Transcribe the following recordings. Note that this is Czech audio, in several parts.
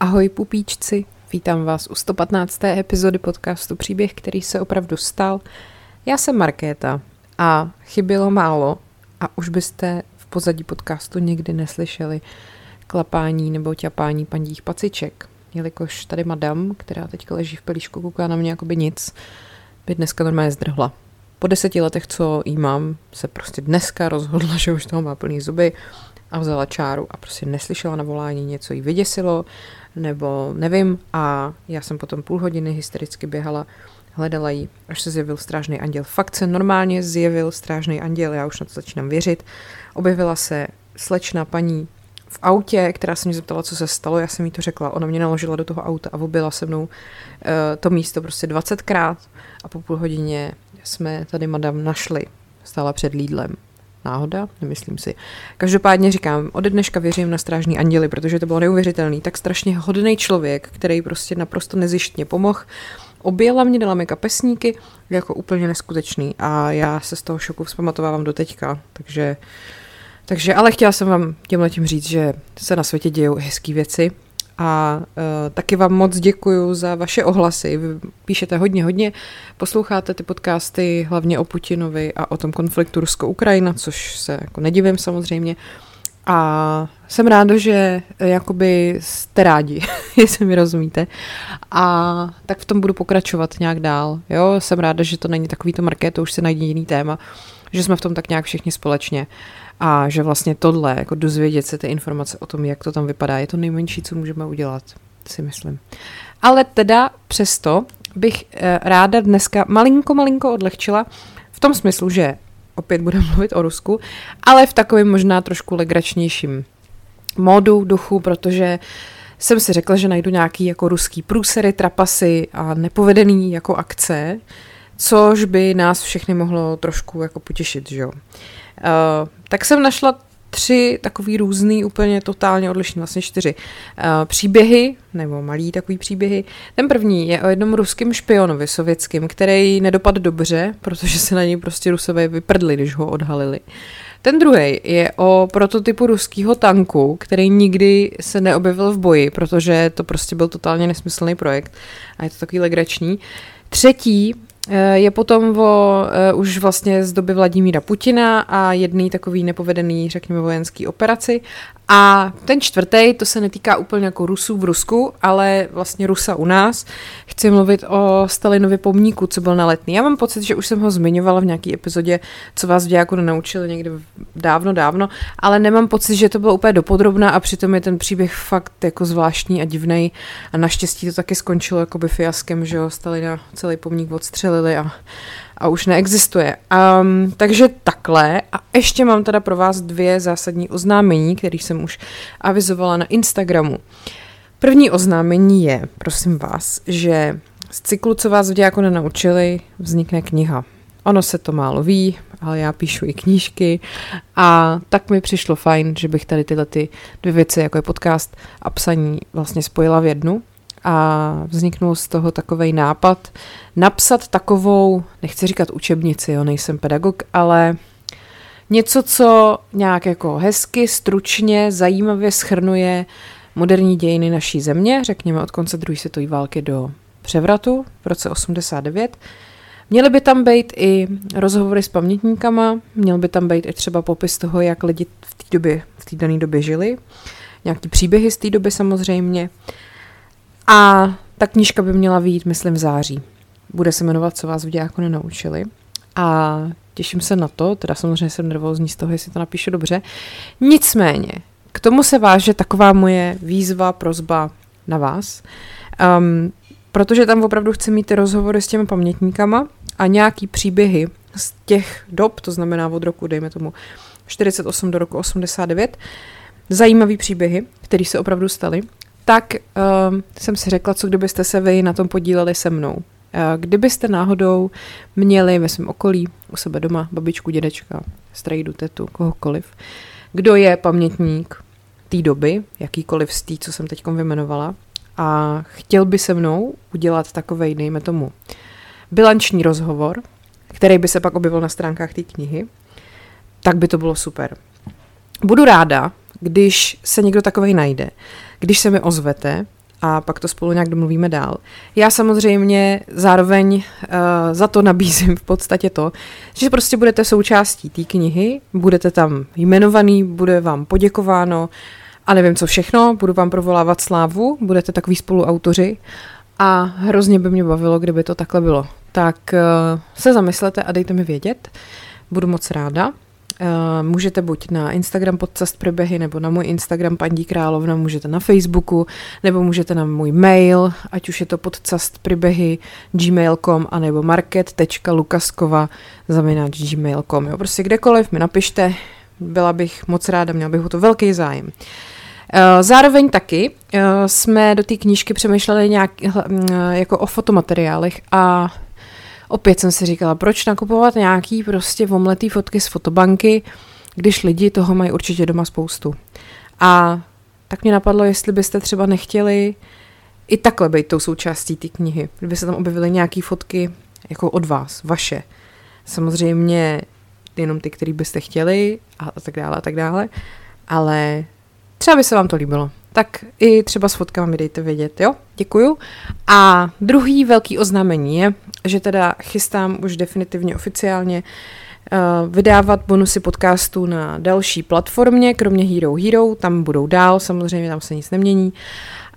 Ahoj pupíčci, vítám vás u 115. epizody podcastu Příběh, který se opravdu stal. Já jsem Markéta a chybělo málo a už byste v pozadí podcastu nikdy neslyšeli klapání nebo ťapání pandích paciček, jelikož tady madam, která teď leží v pelíšku, kouká na mě jako by nic, by dneska normálně zdrhla. Po deseti letech, co jí mám, se prostě dneska rozhodla, že už toho má plný zuby a vzala čáru a prostě neslyšela na volání, něco jí vyděsilo, nebo nevím. A já jsem potom půl hodiny hystericky běhala, hledala jí, až se zjevil strážný anděl. Fakt se normálně zjevil strážný anděl, já už na to začínám věřit. Objevila se slečna paní v autě, která se mě zeptala, co se stalo, já jsem jí to řekla. Ona mě naložila do toho auta a objela se mnou uh, to místo prostě 20krát a po půl hodině jsme tady madam našli. Stála před Lídlem. Náhoda? Nemyslím si. Každopádně říkám, ode dneška věřím na strážní anděli, protože to bylo neuvěřitelný. Tak strašně hodný člověk, který prostě naprosto nezištně pomohl. Objela mě, dala mi kapesníky, jako úplně neskutečný. A já se z toho šoku vzpamatovávám do teďka, takže... Takže, ale chtěla jsem vám tímhle tím říct, že se na světě dějou hezké věci a uh, taky vám moc děkuju za vaše ohlasy. Vy píšete hodně, hodně, posloucháte ty podcasty hlavně o Putinovi a o tom konfliktu Rusko-Ukrajina, což se jako nedivím samozřejmě. A jsem ráda, že jakoby jste rádi, jestli mi rozumíte. A tak v tom budu pokračovat nějak dál. Jo, jsem ráda, že to není takový to marketo, už se najde jiný téma, že jsme v tom tak nějak všichni společně. A že vlastně tohle, jako dozvědět se ty informace o tom, jak to tam vypadá, je to nejmenší, co můžeme udělat, si myslím. Ale teda přesto bych eh, ráda dneska malinko, malinko odlehčila v tom smyslu, že opět budeme mluvit o Rusku, ale v takovém možná trošku legračnějším módu, duchu, protože jsem si řekla, že najdu nějaký jako ruský průsery, trapasy a nepovedený jako akce, což by nás všechny mohlo trošku jako potěšit, že jo. Tak jsem našla tři takový různý, úplně totálně odlišný, vlastně čtyři uh, příběhy, nebo malý takový příběhy. Ten první je o jednom ruském špionovi sovětském, který nedopadl dobře, protože se na něj prostě rusové vyprdli, když ho odhalili. Ten druhý je o prototypu ruského tanku, který nikdy se neobjevil v boji, protože to prostě byl totálně nesmyslný projekt a je to takový legrační. Třetí Eh, je potom o uh, už vlastně z doby Vladimíra Putina a jedný takový nepovedený, řekněme, vojenský operaci. A ten čtvrtý, to se netýká úplně jako Rusů v Rusku, ale vlastně Rusa u nás. Chci mluvit o Stalinově pomníku, co byl na letný. Já mám pocit, že už jsem ho zmiňovala v nějaké epizodě, co vás v dějáku nenaučili někdy dávno, dávno, ale nemám pocit, že to bylo úplně dopodrobná a přitom je ten příběh fakt jako zvláštní a divný. A naštěstí to taky skončilo jako by fiaskem, že jo, Stalina celý pomník odstřelili a a už neexistuje. Um, takže takhle. A ještě mám teda pro vás dvě zásadní oznámení, které jsem už avizovala na Instagramu. První oznámení je, prosím vás, že z cyklu, co vás v jako nenaučili, vznikne kniha. Ono se to málo ví, ale já píšu i knížky a tak mi přišlo fajn, že bych tady tyhle ty dvě věci, jako je podcast a psaní, vlastně spojila v jednu a vzniknul z toho takový nápad napsat takovou, nechci říkat učebnici, jo, nejsem pedagog, ale něco, co nějak jako hezky, stručně, zajímavě schrnuje moderní dějiny naší země, řekněme od konce druhé světové války do převratu v roce 89. Měly by tam být i rozhovory s pamětníkama, měl by tam být i třeba popis toho, jak lidi v té době, v té dané době žili, nějaký příběhy z té doby samozřejmě. A ta knížka by měla vyjít, myslím, v září. Bude se jmenovat Co vás v dějáku nenaučili. A těším se na to, teda samozřejmě jsem nervózní z toho, jestli to napíšu dobře. Nicméně, k tomu se váže taková moje výzva, prozba na vás, um, protože tam opravdu chci mít ty rozhovory s těmi pamětníkama a nějaký příběhy z těch dob, to znamená od roku, dejme tomu, 48 do roku 89, zajímavý příběhy, které se opravdu staly tak uh, jsem si řekla, co kdybyste se vy na tom podíleli se mnou. Uh, kdybyste náhodou měli ve svém okolí, u sebe doma, babičku, dědečka, strejdu, tetu, kohokoliv, kdo je pamětník té doby, jakýkoliv z té, co jsem teď vymenovala, a chtěl by se mnou udělat takovej, dejme tomu, bilanční rozhovor, který by se pak objevil na stránkách té knihy, tak by to bylo super. Budu ráda, když se někdo takovej najde, když se mi ozvete a pak to spolu nějak domluvíme dál. Já samozřejmě zároveň uh, za to nabízím v podstatě to, že prostě budete součástí té knihy, budete tam jmenovaný, bude vám poděkováno a nevím co všechno, budu vám provolávat slávu, budete takový spoluautoři a hrozně by mě bavilo, kdyby to takhle bylo. Tak uh, se zamyslete a dejte mi vědět, budu moc ráda. Uh, můžete buď na Instagram podcast Prebehy, nebo na můj Instagram Pandí Královna, můžete na Facebooku, nebo můžete na můj mail, ať už je to podcast Prebehy gmail.com, anebo market.lukaskova zavináč gmail.com. Jo, prostě kdekoliv mi napište, byla bych moc ráda, měl bych o to velký zájem. Uh, Zároveň taky jsme do té knížky přemýšleli nějak jako o fotomateriálech a opět jsem si říkala, proč nakupovat nějaký prostě omletý fotky z fotobanky, když lidi toho mají určitě doma spoustu. A tak mě napadlo, jestli byste třeba nechtěli i takhle být tou součástí té knihy. Kdyby se tam objevily nějaké fotky jako od vás, vaše. Samozřejmě jenom ty, který byste chtěli a tak dále a tak dále. Ale třeba by se vám to líbilo tak i třeba s fotkama mi dejte vědět, jo? Děkuju. A druhý velký oznámení je, že teda chystám už definitivně oficiálně uh, vydávat bonusy podcastů na další platformě, kromě Hero Hero, tam budou dál, samozřejmě tam se nic nemění.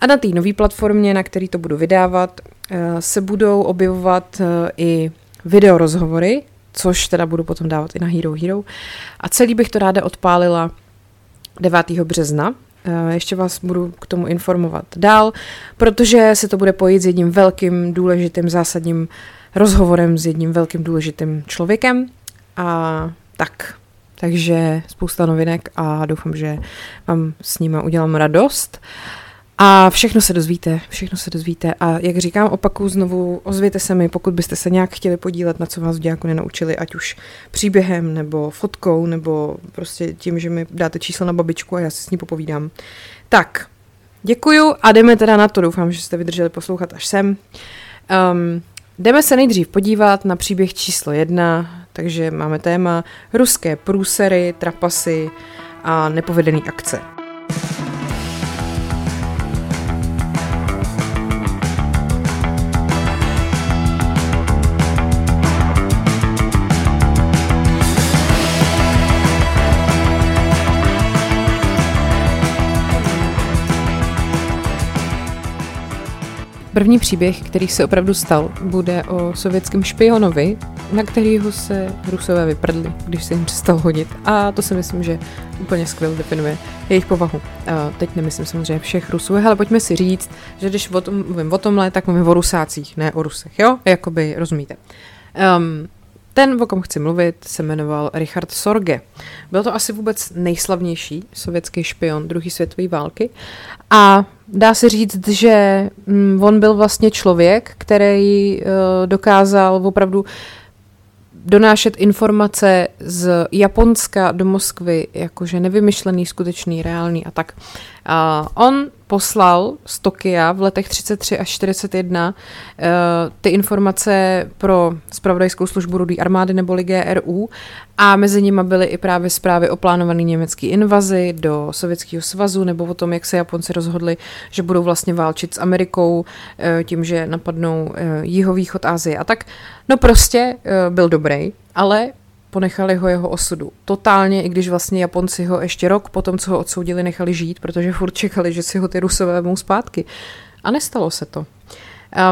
A na té nové platformě, na který to budu vydávat, uh, se budou objevovat uh, i videorozhovory, což teda budu potom dávat i na Hero Hero. A celý bych to ráda odpálila 9. března, Eh, ještě vás budu k tomu informovat dál, protože se to bude pojít s jedním velkým, důležitým, zásadním rozhovorem s jedním velkým, důležitým člověkem. A tak, takže spousta novinek a doufám, že vám s nimi udělám radost. Uh, a všechno se dozvíte, všechno se dozvíte. A jak říkám, opakuju znovu, ozvěte se mi, pokud byste se nějak chtěli podílet, na co vás v dějáku nenaučili, ať už příběhem, nebo fotkou, nebo prostě tím, že mi dáte číslo na babičku a já si s ní popovídám. Tak, děkuju a jdeme teda na to. Doufám, že jste vydrželi poslouchat až sem. Um, jdeme se nejdřív podívat na příběh číslo jedna, takže máme téma ruské průsery, trapasy a nepovedený akce. První příběh, který se opravdu stal, bude o sovětském špionovi, na kterého se Rusové vyprdli, když se jim přestal hodit. A to si myslím, že úplně skvěle definuje jejich povahu. A teď nemyslím samozřejmě všech Rusů, ale pojďme si říct, že když o tom, mluvím o tomhle, tak mluvím o Rusácích, ne o Rusech, jo? Jakoby rozumíte. Um, ten, o kom chci mluvit, se jmenoval Richard Sorge. Byl to asi vůbec nejslavnější sovětský špion druhé světové války a dá se říct, že mm, on byl vlastně člověk, který uh, dokázal opravdu donášet informace z Japonska do Moskvy, jakože nevymyšlený, skutečný, reálný a tak. Uh, on poslal z Tokia v letech 33 až 41 uh, eh, ty informace pro spravodajskou službu Rudý armády neboli GRU a mezi nimi byly i právě zprávy o plánované německé invazi do Sovětského svazu nebo o tom, jak se Japonci rozhodli, že budou vlastně válčit s Amerikou uh, tím, že napadnou uh, jihovýchod Asie a tak. No prostě byl dobrý, ale ponechali ho jeho osudu. Totálně, i když vlastně Japonci ho ještě rok po tom, co ho odsoudili, nechali žít, protože furt čekali, že si ho ty Rusové vemou zpátky. A nestalo se to.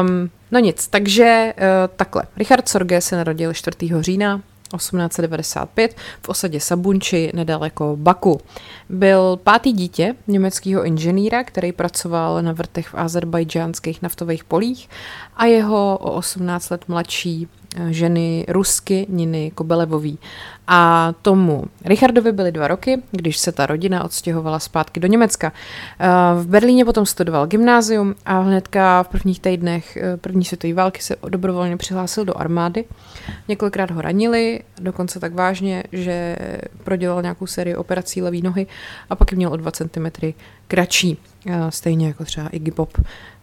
Um, no nic, takže uh, takhle. Richard Sorge se narodil 4. října 1895 v osadě Sabunči nedaleko Baku. Byl pátý dítě německého inženýra, který pracoval na vrtech v azerbajdžánských naftových polích a jeho o 18 let mladší ženy Rusky Niny Kobelevový. A tomu Richardovi byly dva roky, když se ta rodina odstěhovala zpátky do Německa. Eh, v Berlíně potom studoval gymnázium a hnedka v prvních týdnech eh, první světové války se dobrovolně přihlásil do armády. Několikrát ho ranili, dokonce tak vážně, že prodělal nějakou sérii operací levé nohy a pak měl o 2 cm kratší, eh, stejně jako třeba Iggy Pop.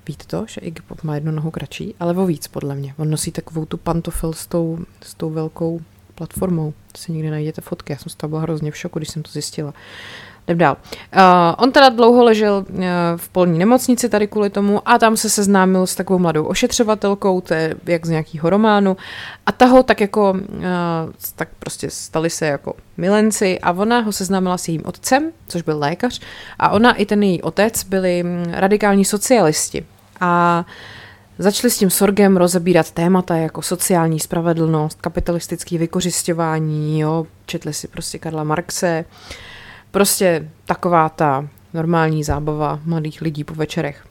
Víte to, že Iggy Pop má jednu nohu kratší, ale o víc podle mě. On nosí takovou tu pantofel s tou, s tou velkou platformou. To si někdy najděte fotky. Já jsem z toho byla hrozně v šoku, když jsem to zjistila. jdem dál. Uh, on teda dlouho ležel uh, v polní nemocnici tady kvůli tomu a tam se seznámil s takovou mladou ošetřovatelkou, to je jak z nějakého románu a ta ho tak jako, uh, tak prostě stali se jako milenci a ona ho seznámila s jejím otcem, což byl lékař a ona i ten její otec byli radikální socialisti a Začali s tím sorgem rozebírat témata jako sociální spravedlnost, kapitalistické vykořišťování, jo, četli si prostě Karla Marxe, prostě taková ta normální zábava mladých lidí po večerech.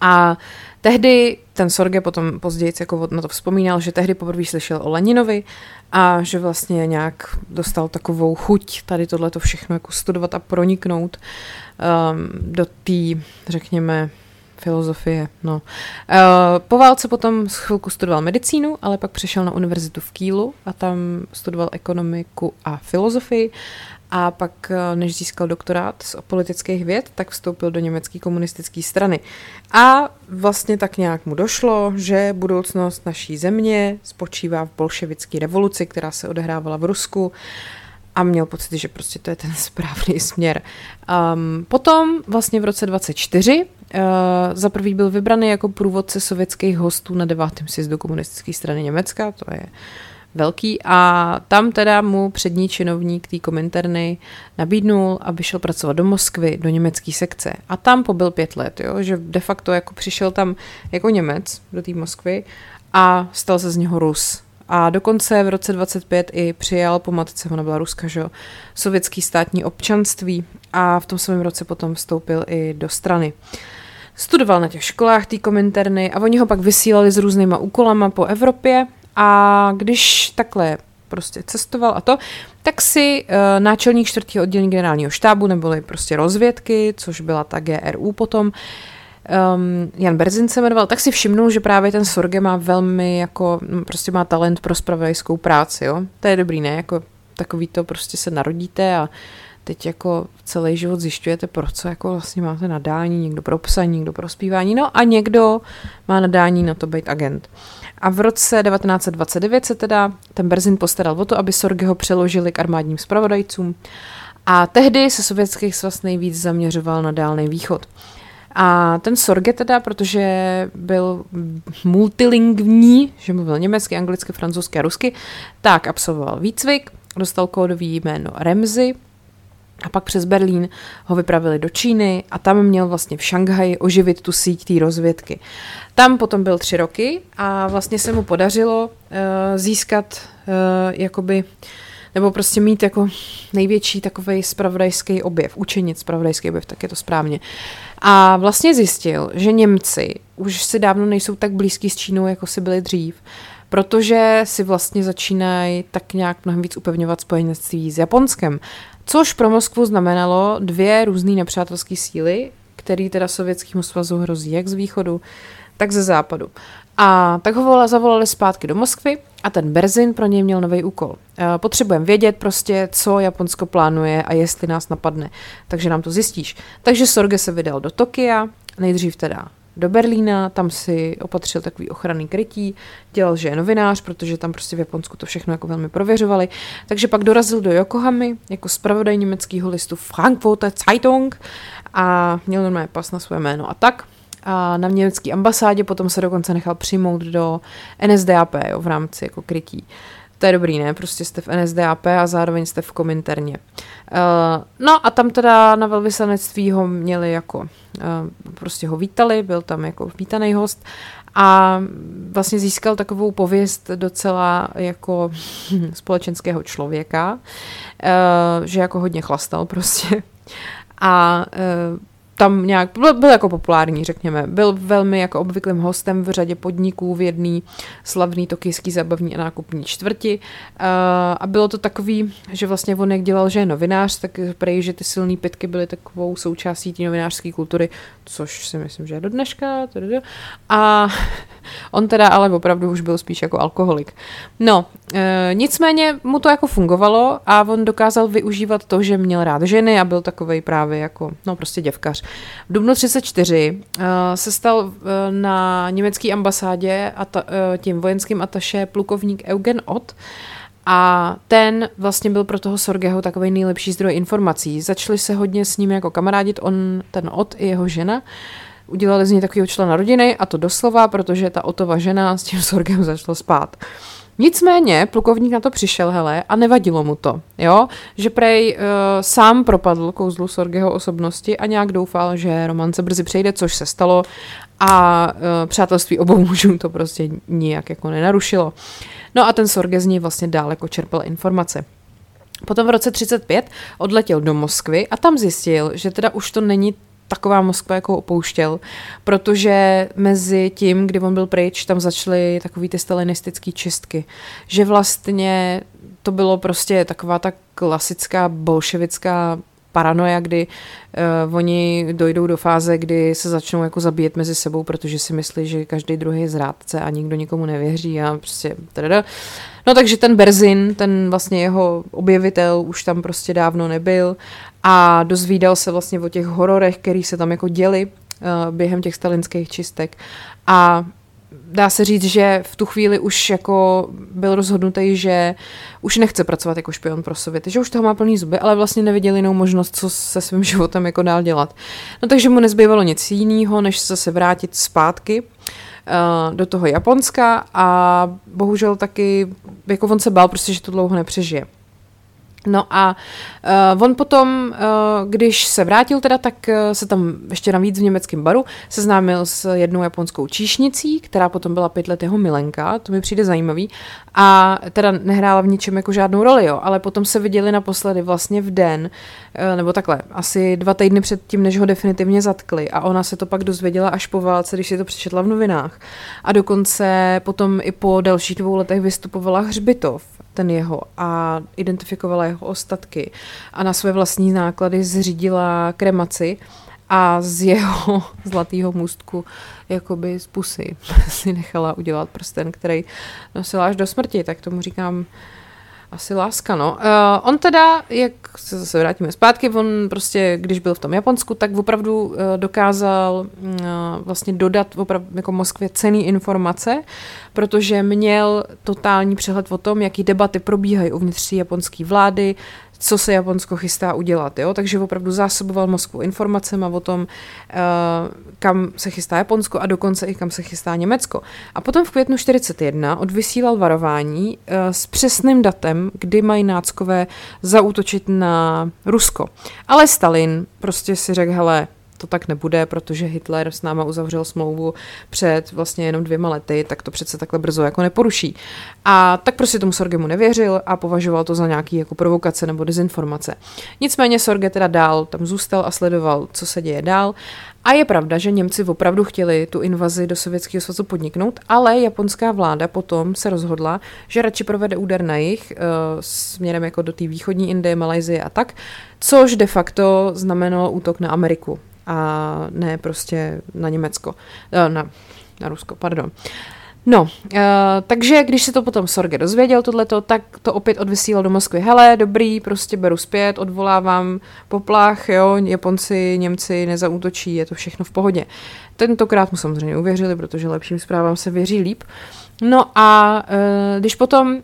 A tehdy ten Sorge potom později jako na to vzpomínal, že tehdy poprvé slyšel o Leninovi a že vlastně nějak dostal takovou chuť tady tohle to všechno jako studovat a proniknout um, do té, řekněme, filozofie, no. Eh, po válce potom chvilku studoval medicínu, ale pak přešel na univerzitu v Kílu a tam studoval ekonomiku a filozofii a pak, eh, než získal doktorát z politických věd, tak vstoupil do německé komunistické strany. A vlastně tak nějak mu došlo, že budoucnost naší země spočívá v bolševické revoluci, která se odehrávala v Rusku a měl pocit, že prostě to je ten správný směr. Um, potom vlastně v roce 24 uh, za prvý byl vybraný jako průvodce sovětských hostů na devátém sjezdu komunistické strany Německa, to je velký a tam teda mu přední činovník té komentarny nabídnul, aby šel pracovat do Moskvy, do německé sekce. A tam pobyl pět let, jo? že de facto jako přišel tam jako Němec do té Moskvy a stal se z něho Rus. A dokonce v roce 25 i přijal po matce, ona byla Ruska, že sovětský státní občanství a v tom samém roce potom vstoupil i do strany. Studoval na těch školách té komenterny a oni ho pak vysílali s různýma úkolama po Evropě a když takhle prostě cestoval a to, tak si uh, náčelník čtvrtého oddělení generálního štábu, neboli prostě rozvědky, což byla ta GRU potom, um, Jan Berzin se jmenoval, tak si všimnul, že právě ten Sorge má velmi jako, prostě má talent pro spravodajskou práci, jo. To je dobrý, ne? Jako takový to prostě se narodíte a teď jako celý život zjišťujete, pro co jako vlastně máte nadání, někdo pro psaní, někdo pro zpívání, no a někdo má nadání na to být agent. A v roce 1929 se teda ten Berzin postaral o to, aby Sorgeho přeložili k armádním spravodajcům a tehdy se sovětský svaz nejvíc zaměřoval na Dálný východ. A ten Sorge teda, protože byl multilingvní, že mluvil německy, anglicky, francouzsky a rusky, tak absolvoval výcvik, dostal kódový jméno Remzy, a pak přes Berlín ho vypravili do Číny a tam měl vlastně v Šanghaji oživit tu síť té rozvědky. Tam potom byl tři roky a vlastně se mu podařilo uh, získat uh, jakoby nebo prostě mít jako největší takový spravodajský objev, učenit spravodajský objev, tak je to správně. A vlastně zjistil, že Němci už si dávno nejsou tak blízký s Čínou, jako si byli dřív, protože si vlastně začínají tak nějak mnohem víc upevňovat spojenectví s Japonskem. Což pro Moskvu znamenalo dvě různé nepřátelské síly, které teda Sovětskému svazu hrozí jak z východu, tak ze západu. A tak ho zavolali zpátky do Moskvy a ten Berzin pro něj měl nový úkol. E, potřebujeme vědět prostě, co Japonsko plánuje a jestli nás napadne, takže nám to zjistíš. Takže Sorge se vydal do Tokia, nejdřív teda do Berlína, tam si opatřil takový ochranný krytí, dělal, že je novinář, protože tam prostě v Japonsku to všechno jako velmi prověřovali. Takže pak dorazil do Yokohamy jako zpravodaj německého listu Frankfurter Zeitung a měl normálně pas na své jméno a tak. A na německé ambasádě potom se dokonce nechal přijmout do NSDAP jo, v rámci jako krytí. To je dobrý, ne? Prostě jste v NSDAP a zároveň jste v Kominterně. Uh, no a tam teda na velvyslanectví ho měli jako, uh, prostě ho vítali, byl tam jako vítaný host a vlastně získal takovou pověst docela jako společenského člověka, uh, že jako hodně chlastal prostě. A uh, tam nějak, byl, byl jako populární, řekněme. Byl velmi jako obvyklým hostem v řadě podniků v jedné slavný tokijský zabavní a nákupní čtvrti. Uh, a bylo to takový, že vlastně on jak dělal, že je novinář, tak prej, že ty silné pitky byly takovou součástí té novinářské kultury, což si myslím, že je do dneška. A on teda ale opravdu už byl spíš jako alkoholik. No, uh, nicméně mu to jako fungovalo a on dokázal využívat to, že měl rád ženy a byl takový právě jako, no prostě děvkař. V dubnu 34 uh, se stal uh, na německé ambasádě a uh, tím vojenským ataše plukovník Eugen Ott A ten vlastně byl pro toho Sorgeho takový nejlepší zdroj informací. Začali se hodně s ním jako kamarádit, on, ten Ot i jeho žena. Udělali z něj takového člena rodiny a to doslova, protože ta Otova žena s tím Sorgem začala spát. Nicméně plukovník na to přišel, hele, a nevadilo mu to, jo, že prej uh, sám propadl kouzlu Sorgeho osobnosti a nějak doufal, že romance brzy přejde, což se stalo a uh, přátelství obou mužů to prostě nijak jako nenarušilo. No a ten Sorge z něj vlastně dál jako čerpal informace. Potom v roce 35 odletěl do Moskvy a tam zjistil, že teda už to není taková Moskva, jako opouštěl, protože mezi tím, kdy on byl pryč, tam začaly takový ty stalinistické čistky, že vlastně to bylo prostě taková ta klasická bolševická paranoja, kdy uh, oni dojdou do fáze, kdy se začnou jako zabíjet mezi sebou, protože si myslí, že každý druhý je zrádce a nikdo nikomu nevěří a prostě tada. No takže ten Berzin, ten vlastně jeho objevitel už tam prostě dávno nebyl a dozvídal se vlastně o těch hororech, který se tam jako děli uh, během těch stalinských čistek a dá se říct, že v tu chvíli už jako byl rozhodnutý, že už nechce pracovat jako špion pro Sověty, že už toho má plný zuby, ale vlastně neviděl jinou možnost, co se svým životem jako dál dělat. No takže mu nezbývalo nic jiného, než se vrátit zpátky uh, do toho Japonska a bohužel taky, jako on se bál prostě, že to dlouho nepřežije. No a uh, on potom, uh, když se vrátil teda, tak uh, se tam ještě navíc v německém baru seznámil s jednou japonskou číšnicí, která potom byla pět let jeho milenka, to mi přijde zajímavý, a teda nehrála v ničem jako žádnou roli, jo, ale potom se viděli naposledy vlastně v den, uh, nebo takhle, asi dva týdny před tím, než ho definitivně zatkli a ona se to pak dozvěděla až po válce, když si to přečetla v novinách. A dokonce potom i po dalších dvou letech vystupovala hřbitov ten jeho a identifikovala jeho ostatky a na své vlastní náklady zřídila kremaci a z jeho zlatého můstku jakoby z pusy si nechala udělat prsten, který nosila až do smrti, tak tomu říkám asi láska, no. Uh, on teda, jak se zase vrátíme zpátky, on prostě, když byl v tom Japonsku, tak opravdu uh, dokázal uh, vlastně dodat opravdu jako Moskvě cený informace, protože měl totální přehled o tom, jaký debaty probíhají uvnitř japonské vlády, co se Japonsko chystá udělat. Jo? Takže opravdu zásoboval Moskvu informacemi o tom, uh, kam se chystá Japonsko a dokonce i kam se chystá Německo. A potom v květnu 41 odvysílal varování uh, s přesným datem, kdy mají náckové zaútočit na Rusko. Ale Stalin prostě si řekl, hele, to tak nebude, protože Hitler s náma uzavřel smlouvu před vlastně jenom dvěma lety, tak to přece takhle brzo jako neporuší. A tak prostě tomu Sorgemu nevěřil a považoval to za nějaký jako provokace nebo dezinformace. Nicméně Sorge teda dál tam zůstal a sledoval, co se děje dál. A je pravda, že Němci opravdu chtěli tu invazi do Sovětského svazu podniknout, ale japonská vláda potom se rozhodla, že radši provede úder na jich uh, směrem jako do té východní Indie, Malajzie a tak, což de facto znamenalo útok na Ameriku a ne prostě na Německo, eh, na, na Rusko, pardon. No, uh, takže když se to potom Sorge dozvěděl tohleto, tak to opět odvysílal do Moskvy. Hele, dobrý, prostě beru zpět, odvolávám poplach, jo, Japonci, Němci nezautočí, je to všechno v pohodě. Tentokrát mu samozřejmě uvěřili, protože lepším zprávám se věří líp. No a uh, když potom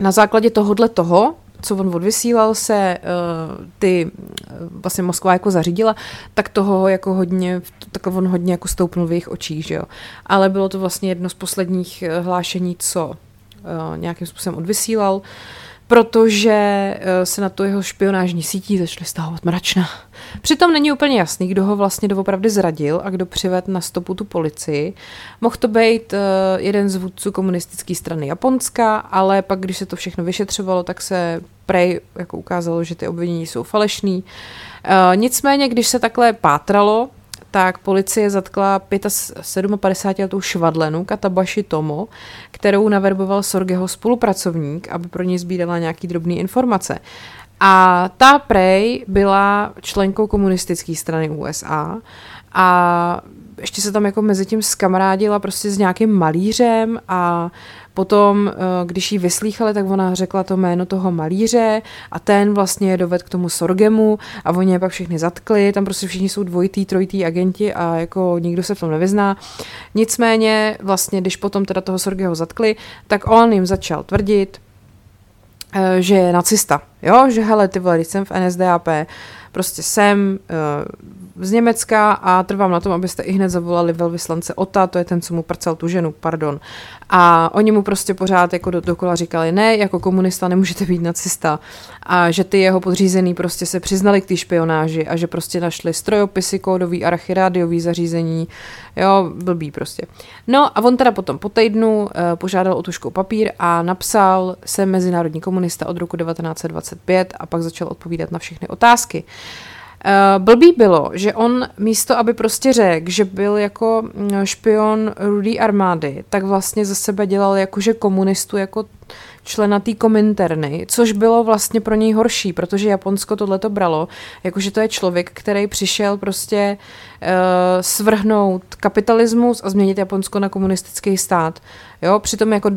na základě tohohle toho co on odvysílal se, uh, ty uh, vlastně Moskva jako zařídila, tak toho jako hodně, tak on hodně jako stoupnul v jejich očích, že jo. Ale bylo to vlastně jedno z posledních uh, hlášení, co uh, nějakým způsobem odvysílal. Uh, protože eh, se na to jeho špionážní sítí začaly stahovat mračna. Přitom není úplně jasný, kdo ho vlastně doopravdy zradil a kdo přived na stopu tu policii. Mohl to být eh, jeden z vůdců komunistické strany Japonska, ale pak, když se to všechno vyšetřovalo, tak se prej jako ukázalo, že ty obvinění jsou falešný. Eh, nicméně, když se takhle pátralo, tak policie zatkla 57-letou švadlenu Katabashi Tomo, kterou naverboval Sorgeho spolupracovník, aby pro ní sbírala nějaký drobný informace. A ta prej byla členkou komunistické strany USA a ještě se tam jako mezi tím skamarádila prostě s nějakým malířem a potom, eh, když ji vyslýchali, tak ona řekla to jméno toho malíře a ten vlastně je doved k tomu Sorgemu a oni je pak všechny zatkli, tam prostě všichni jsou dvojitý, trojitý agenti a jako nikdo se v tom nevyzná. Nicméně vlastně, když potom teda toho Sorgeho zatkli, tak on jim začal tvrdit, eh, že je nacista, jo, že hele, ty vole, jsem v NSDAP, prostě jsem uh, z Německa a trvám na tom, abyste i hned zavolali velvyslance Ota, to je ten, co mu prcel tu ženu, pardon. A oni mu prostě pořád jako do, dokola říkali, ne, jako komunista nemůžete být nacista. A že ty jeho podřízený prostě se přiznali k té špionáži a že prostě našli strojopisy, kódový archy, rádiový zařízení, jo, blbý prostě. No a on teda potom po týdnu uh, požádal o tušku papír a napsal se mezinárodní komunista od roku 1925 a pak začal odpovídat na všechny otázky. Uh, blbý bylo, že on místo, aby prostě řekl, že byl jako mm, špion rudý armády, tak vlastně za sebe dělal jakože komunistu, jako člena té kominterny, což bylo vlastně pro něj horší, protože Japonsko tohle to bralo, jakože to je člověk, který přišel prostě uh, svrhnout kapitalismus a změnit Japonsko na komunistický stát. Jo, přitom jako,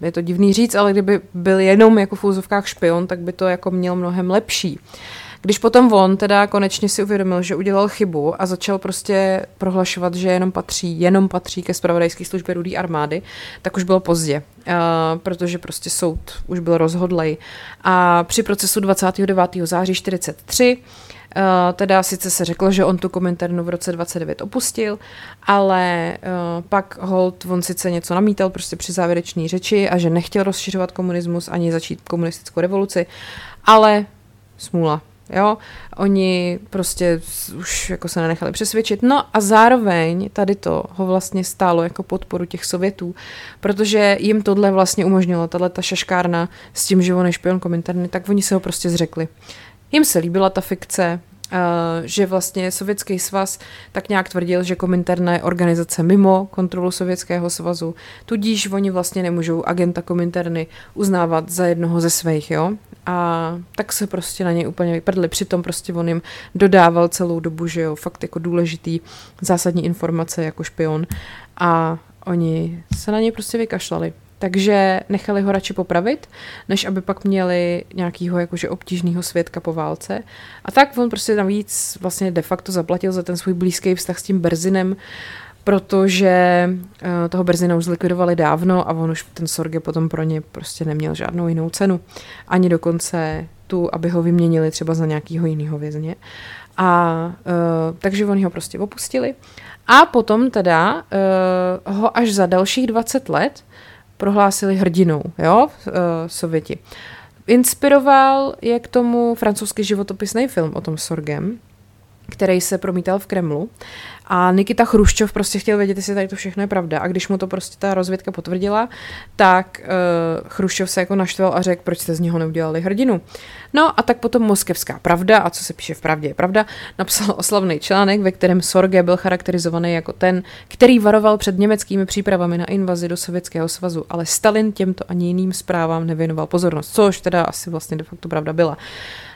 je to divný říct, ale kdyby byl jenom jako v úzovkách špion, tak by to jako měl mnohem lepší. Uh, když potom on teda konečně si uvědomil, že udělal chybu a začal prostě prohlašovat, že jenom patří, jenom patří ke spravodajské službě rudý armády, tak už bylo pozdě, uh, protože prostě soud už byl rozhodlej. A při procesu 29. září 43 Uh, teda sice se řeklo, že on tu komentarnu v roce 29 opustil, ale uh, pak hold on sice něco namítal prostě při závěrečné řeči a že nechtěl rozšiřovat komunismus ani začít komunistickou revoluci, ale smůla, Jo, oni prostě už jako se nenechali přesvědčit. No a zároveň tady to ho vlastně stálo jako podporu těch Sovětů, protože jim tohle vlastně umožnilo, tahle ta šaškárna s tím, že on je špion komentarny, tak oni se ho prostě zřekli. Jim se líbila ta fikce, že vlastně Sovětský svaz tak nějak tvrdil, že Kominterna je organizace mimo kontrolu Sovětského svazu, tudíž oni vlastně nemůžou agenta Kominterny uznávat za jednoho ze svých, jo a tak se prostě na něj úplně vyprdli. Přitom prostě on jim dodával celou dobu, že jo, fakt jako důležitý zásadní informace jako špion a oni se na něj prostě vykašlali. Takže nechali ho radši popravit, než aby pak měli nějakýho jakože obtížného svědka po válce. A tak on prostě navíc vlastně de facto zaplatil za ten svůj blízký vztah s tím Berzinem, protože uh, toho Berzina už zlikvidovali dávno a on už ten Sorge potom pro ně prostě neměl žádnou jinou cenu. Ani dokonce tu, aby ho vyměnili třeba za nějakého jiného vězně. A uh, takže oni ho prostě opustili. A potom teda uh, ho až za dalších 20 let prohlásili hrdinou, jo, uh, Sověti. Inspiroval je k tomu francouzský životopisný film o tom Sorgem, který se promítal v Kremlu. A Nikita Chruščov prostě chtěl vědět, jestli tady to všechno je pravda. A když mu to prostě ta rozvědka potvrdila, tak uh, Chruščov se jako naštval a řekl, proč jste z něho neudělali hrdinu. No a tak potom Moskevská pravda, a co se píše v pravdě je pravda, napsal oslavný článek, ve kterém Sorge byl charakterizovaný jako ten, který varoval před německými přípravami na invazi do Sovětského svazu, ale Stalin těmto ani jiným zprávám nevěnoval pozornost, což teda asi vlastně de facto pravda byla.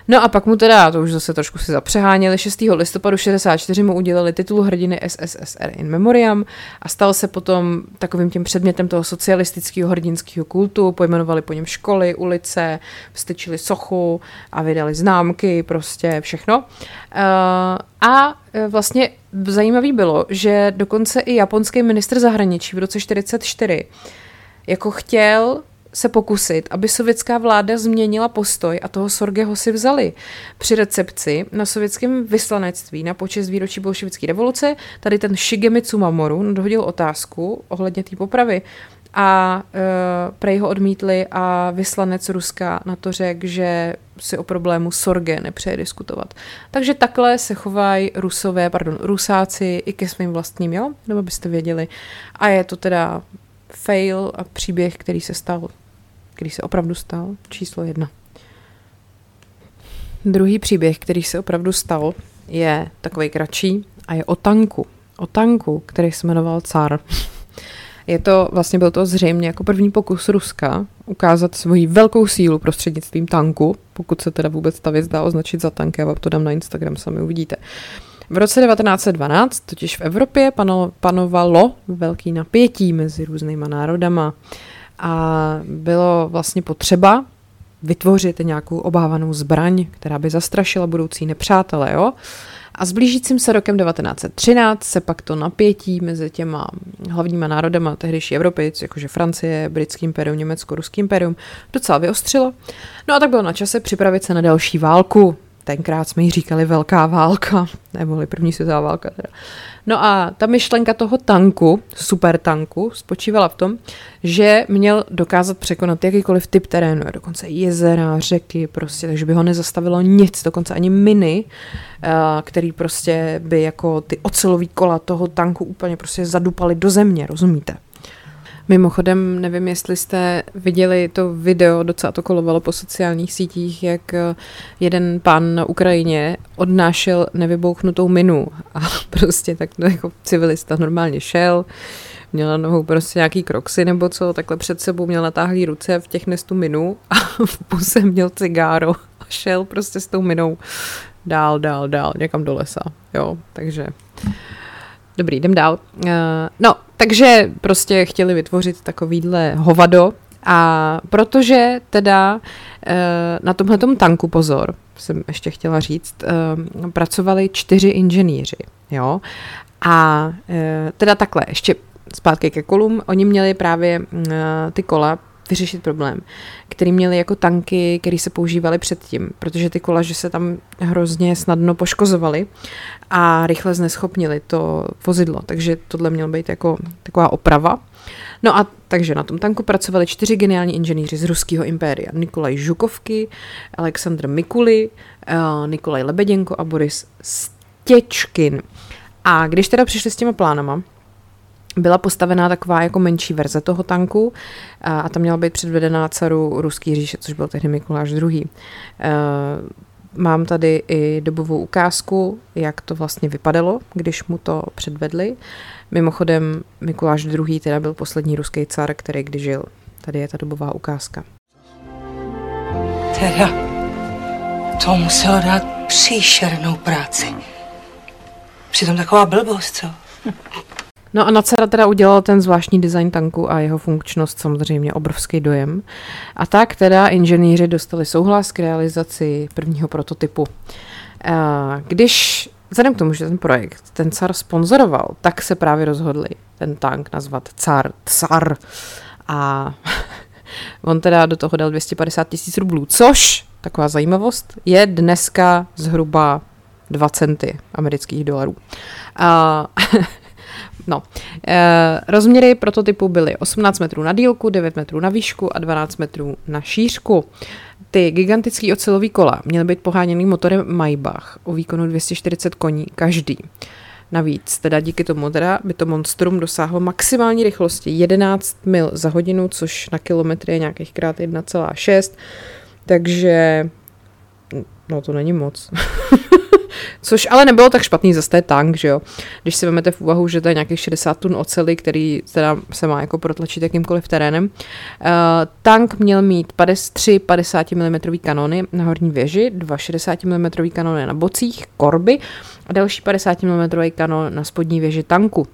No a pak mu teda, to už zase trošku si zapřeháněli, 6. listopadu 64 mu udělali titul hrdiny SSSR in memoriam a stal se potom takovým tím předmětem toho socialistického hrdinského kultu, pojmenovali po něm školy, ulice, vstyčili sochu a vydali známky, prostě všechno. Uh, a eh, vlastně zajímavý bylo, že dokonce i japonský ministr zahraničí v roce 44 jako chtěl se pokusit, aby sovětská vláda změnila postoj a toho Sorgeho si vzali. Při recepci na sovětském vyslanectví na počest výročí bolševické revoluce tady ten Shigemitsu Mamoru nadhodil otázku ohledně té popravy a e, prej ho odmítli a vyslanec Ruska na to řekl, že si o problému Sorge nepřeje diskutovat. Takže takhle se chovají rusové, pardon, rusáci i ke svým vlastním, jo? Nebo byste věděli. A je to teda fail a příběh, který se stal který se opravdu stal, číslo jedna. Druhý příběh, který se opravdu stal, je takový kratší a je o tanku. O tanku, který se jmenoval Car. Je to, vlastně byl to zřejmě jako první pokus Ruska ukázat svoji velkou sílu prostřednictvím tanku, pokud se teda vůbec ta věc dá označit za tank, já vám to dám na Instagram, sami uvidíte. V roce 1912 totiž v Evropě panovalo velký napětí mezi různýma národama a bylo vlastně potřeba vytvořit nějakou obávanou zbraň, která by zastrašila budoucí nepřátele, jo? A s blížícím se rokem 1913 se pak to napětí mezi těma hlavníma národama tehdejší Evropy, jakože Francie, Britský imperium, Německo, Ruský imperium, docela vyostřilo. No a tak bylo na čase připravit se na další válku. Tenkrát jsme jí říkali Velká válka, neboli první světová válka teda. No a ta myšlenka toho tanku, super tanku, spočívala v tom, že měl dokázat překonat jakýkoliv typ terénu, dokonce jezera, řeky, prostě, takže by ho nezastavilo nic, dokonce ani miny, eh, který prostě by jako ty ocelový kola toho tanku úplně prostě zadupaly do země, rozumíte? Mimochodem, nevím, jestli jste viděli to video, docela to kolovalo po sociálních sítích, jak eh, jeden pán na Ukrajině odnášel nevybouchnutou minu. A prostě tak no, jako civilista normálně šel, měl na nohou prostě nějaký kroksy nebo co, takhle před sebou měl natáhlý ruce v těch nestu minu a v puse měl cigáro a šel prostě s tou minou dál, dál, dál, někam do lesa, jo, takže... Dobrý, jdem dál. Uh, no, takže prostě chtěli vytvořit takovýhle hovado a protože teda uh, na tomhle tanku, pozor, jsem ještě chtěla říct, uh, pracovali čtyři inženýři, jo, a uh, teda takhle, ještě zpátky ke kolům, oni měli právě uh, ty kola vyřešit problém, který měli jako tanky, které se používaly předtím, protože ty kola, že se tam hrozně snadno poškozovaly a rychle zneschopnili to vozidlo, takže tohle mělo být jako taková oprava. No a takže na tom tanku pracovali čtyři geniální inženýři z ruského impéria. Nikolaj Žukovky, Aleksandr Mikuly, eh, Nikolaj Lebeděnko a Boris Stěčkin. A když teda přišli s těma plánama, byla postavená taková jako menší verze toho tanku a, a tam měla být předvedená caru Ruský říše, což byl tehdy Mikuláš II. E, mám tady i dobovou ukázku, jak to vlastně vypadalo, když mu to předvedli. Mimochodem Mikuláš II. teda byl poslední ruský car, který kdy žil. Tady je ta dobová ukázka. Teda, to muselo dát příšernou práci. Přitom taková blbost, co? No a Nacera teda udělal ten zvláštní design tanku a jeho funkčnost samozřejmě obrovský dojem. A tak teda inženýři dostali souhlas k realizaci prvního prototypu. Když Vzhledem k tomu, že ten projekt ten car sponzoroval, tak se právě rozhodli ten tank nazvat car, car. A on teda do toho dal 250 tisíc rublů, což, taková zajímavost, je dneska zhruba 2 centy amerických dolarů. A No, e, rozměry prototypu byly 18 metrů na dílku, 9 metrů na výšku a 12 metrů na šířku. Ty gigantický ocelový kola měly být poháněný motorem Maybach o výkonu 240 koní každý. Navíc, teda díky tomu teda by to monstrum dosáhlo maximální rychlosti 11 mil za hodinu, což na kilometry je nějakých krát 1,6, takže no to není moc. Což ale nebylo tak špatný, zase je tank, že jo. Když si vezmete v úvahu, že to je nějakých 60 tun oceli, který teda se má jako protlačit jakýmkoliv terénem. Uh, tank měl mít 53 50 mm kanony na horní věži, dva 60 mm kanony na bocích, korby a další 50 mm kanon na spodní věži tanku.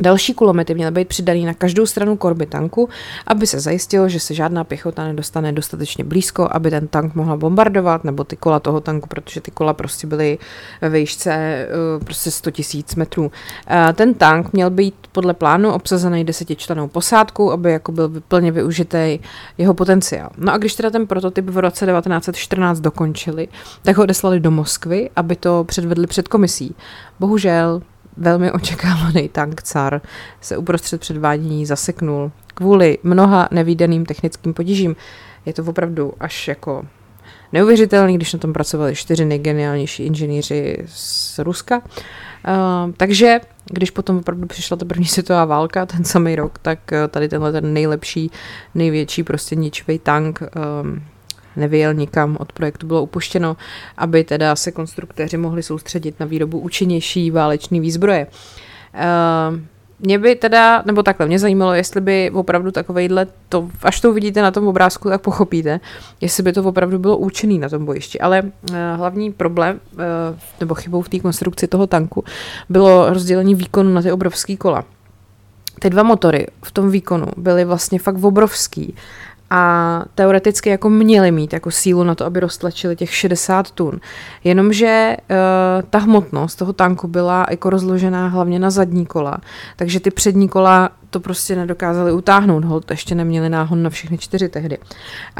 Další kulomety měly být přidaný na každou stranu korby tanku, aby se zajistilo, že se žádná pěchota nedostane dostatečně blízko, aby ten tank mohla bombardovat, nebo ty kola toho tanku, protože ty kola prostě byly ve výšce eh, prostě 100 000 metrů. Eh, ten tank měl být podle plánu obsazený desetičlenou posádkou, aby jako byl plně využitý jeho potenciál. No a když teda ten prototyp v roce 1914 dokončili, tak ho odeslali do Moskvy, aby to předvedli před komisí. Bohužel velmi očekávaný tank car se uprostřed předvádění zaseknul kvůli mnoha nevýdaným technickým potížím. Je to opravdu až jako neuvěřitelný, když na tom pracovali čtyři nejgeniálnější inženýři z Ruska. Uh, takže když potom opravdu přišla ta první světová válka, ten samý rok, tak uh, tady tenhle ten nejlepší, největší prostě ničivý tank um, nevyjel nikam, od projektu bylo upuštěno, aby teda se konstruktéři mohli soustředit na výrobu účinnější válečné výzbroje. Uh, mě by teda, nebo takhle, mě zajímalo, jestli by opravdu takovejhle, to, až to uvidíte na tom obrázku, tak pochopíte, jestli by to opravdu bylo účinný na tom bojišti. Ale uh, hlavní problém, uh, nebo chybou v té konstrukci toho tanku, bylo rozdělení výkonu na ty obrovský kola. Ty dva motory v tom výkonu byly vlastně fakt obrovský a teoreticky jako měli mít jako sílu na to, aby roztlačili těch 60 tun. Jenomže uh, ta hmotnost toho tanku byla jako rozložená hlavně na zadní kola, takže ty přední kola to prostě nedokázali utáhnout, hold ještě neměli náhon na všechny čtyři tehdy.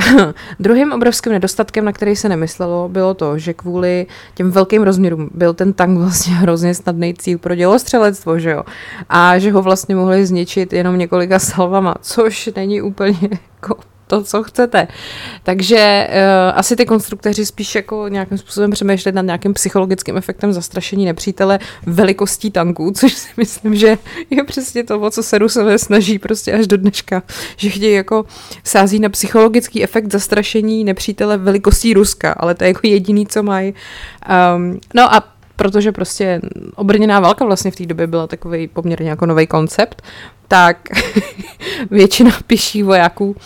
Druhým obrovským nedostatkem, na který se nemyslelo, bylo to, že kvůli těm velkým rozměrům byl ten tank vlastně hrozně snadný cíl pro dělostřelectvo, že jo? A že ho vlastně mohli zničit jenom několika salvama, což není úplně jako to, co chcete. Takže uh, asi ty konstruktéři spíš jako nějakým způsobem přemýšlet nad nějakým psychologickým efektem zastrašení nepřítele velikostí tanků, což si myslím, že je přesně to, o co se Rusové snaží prostě až do dneška, že chtějí jako sází na psychologický efekt zastrašení nepřítele velikostí Ruska, ale to je jako jediný, co mají. Um, no a protože prostě obrněná válka vlastně v té době byla takový poměrně jako nový koncept, tak většina pěších vojáků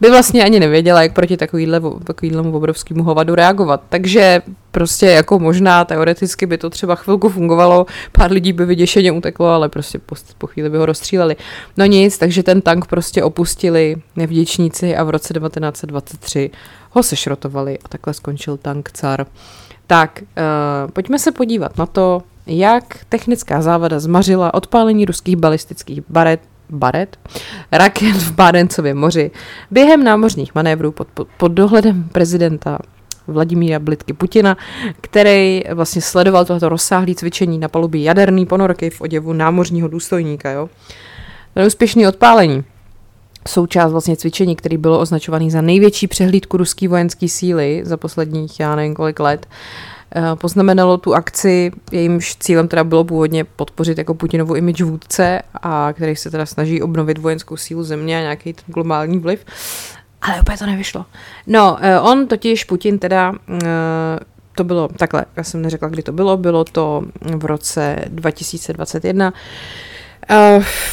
by vlastně ani nevěděla, jak proti takovýhle, takovýhlemu obrovskému hovadu reagovat. Takže prostě jako možná teoreticky by to třeba chvilku fungovalo, pár lidí by vyděšeně uteklo, ale prostě po, po chvíli by ho rozstříleli. No nic, takže ten tank prostě opustili nevděčníci a v roce 1923 ho sešrotovali a takhle skončil tank car. Tak, uh, pojďme se podívat na to, jak technická závada zmařila odpálení ruských balistických baret, baret, raket v Bárencově moři během námořních manévrů pod, pod, dohledem prezidenta Vladimíra Blitky Putina, který vlastně sledoval tohoto rozsáhlé cvičení na palubě jaderný ponorky v oděvu námořního důstojníka. Jo? Neúspěšné odpálení součást vlastně cvičení, který bylo označovaný za největší přehlídku ruské vojenské síly za posledních, já nevím kolik let, eh, poznamenalo tu akci, jejímž cílem teda bylo původně podpořit jako Putinovu image vůdce, a který se teda snaží obnovit vojenskou sílu země a nějaký ten globální vliv. Ale úplně to nevyšlo. No, eh, on totiž, Putin teda, eh, to bylo takhle, já jsem neřekla, kdy to bylo, bylo to v roce 2021, Uh,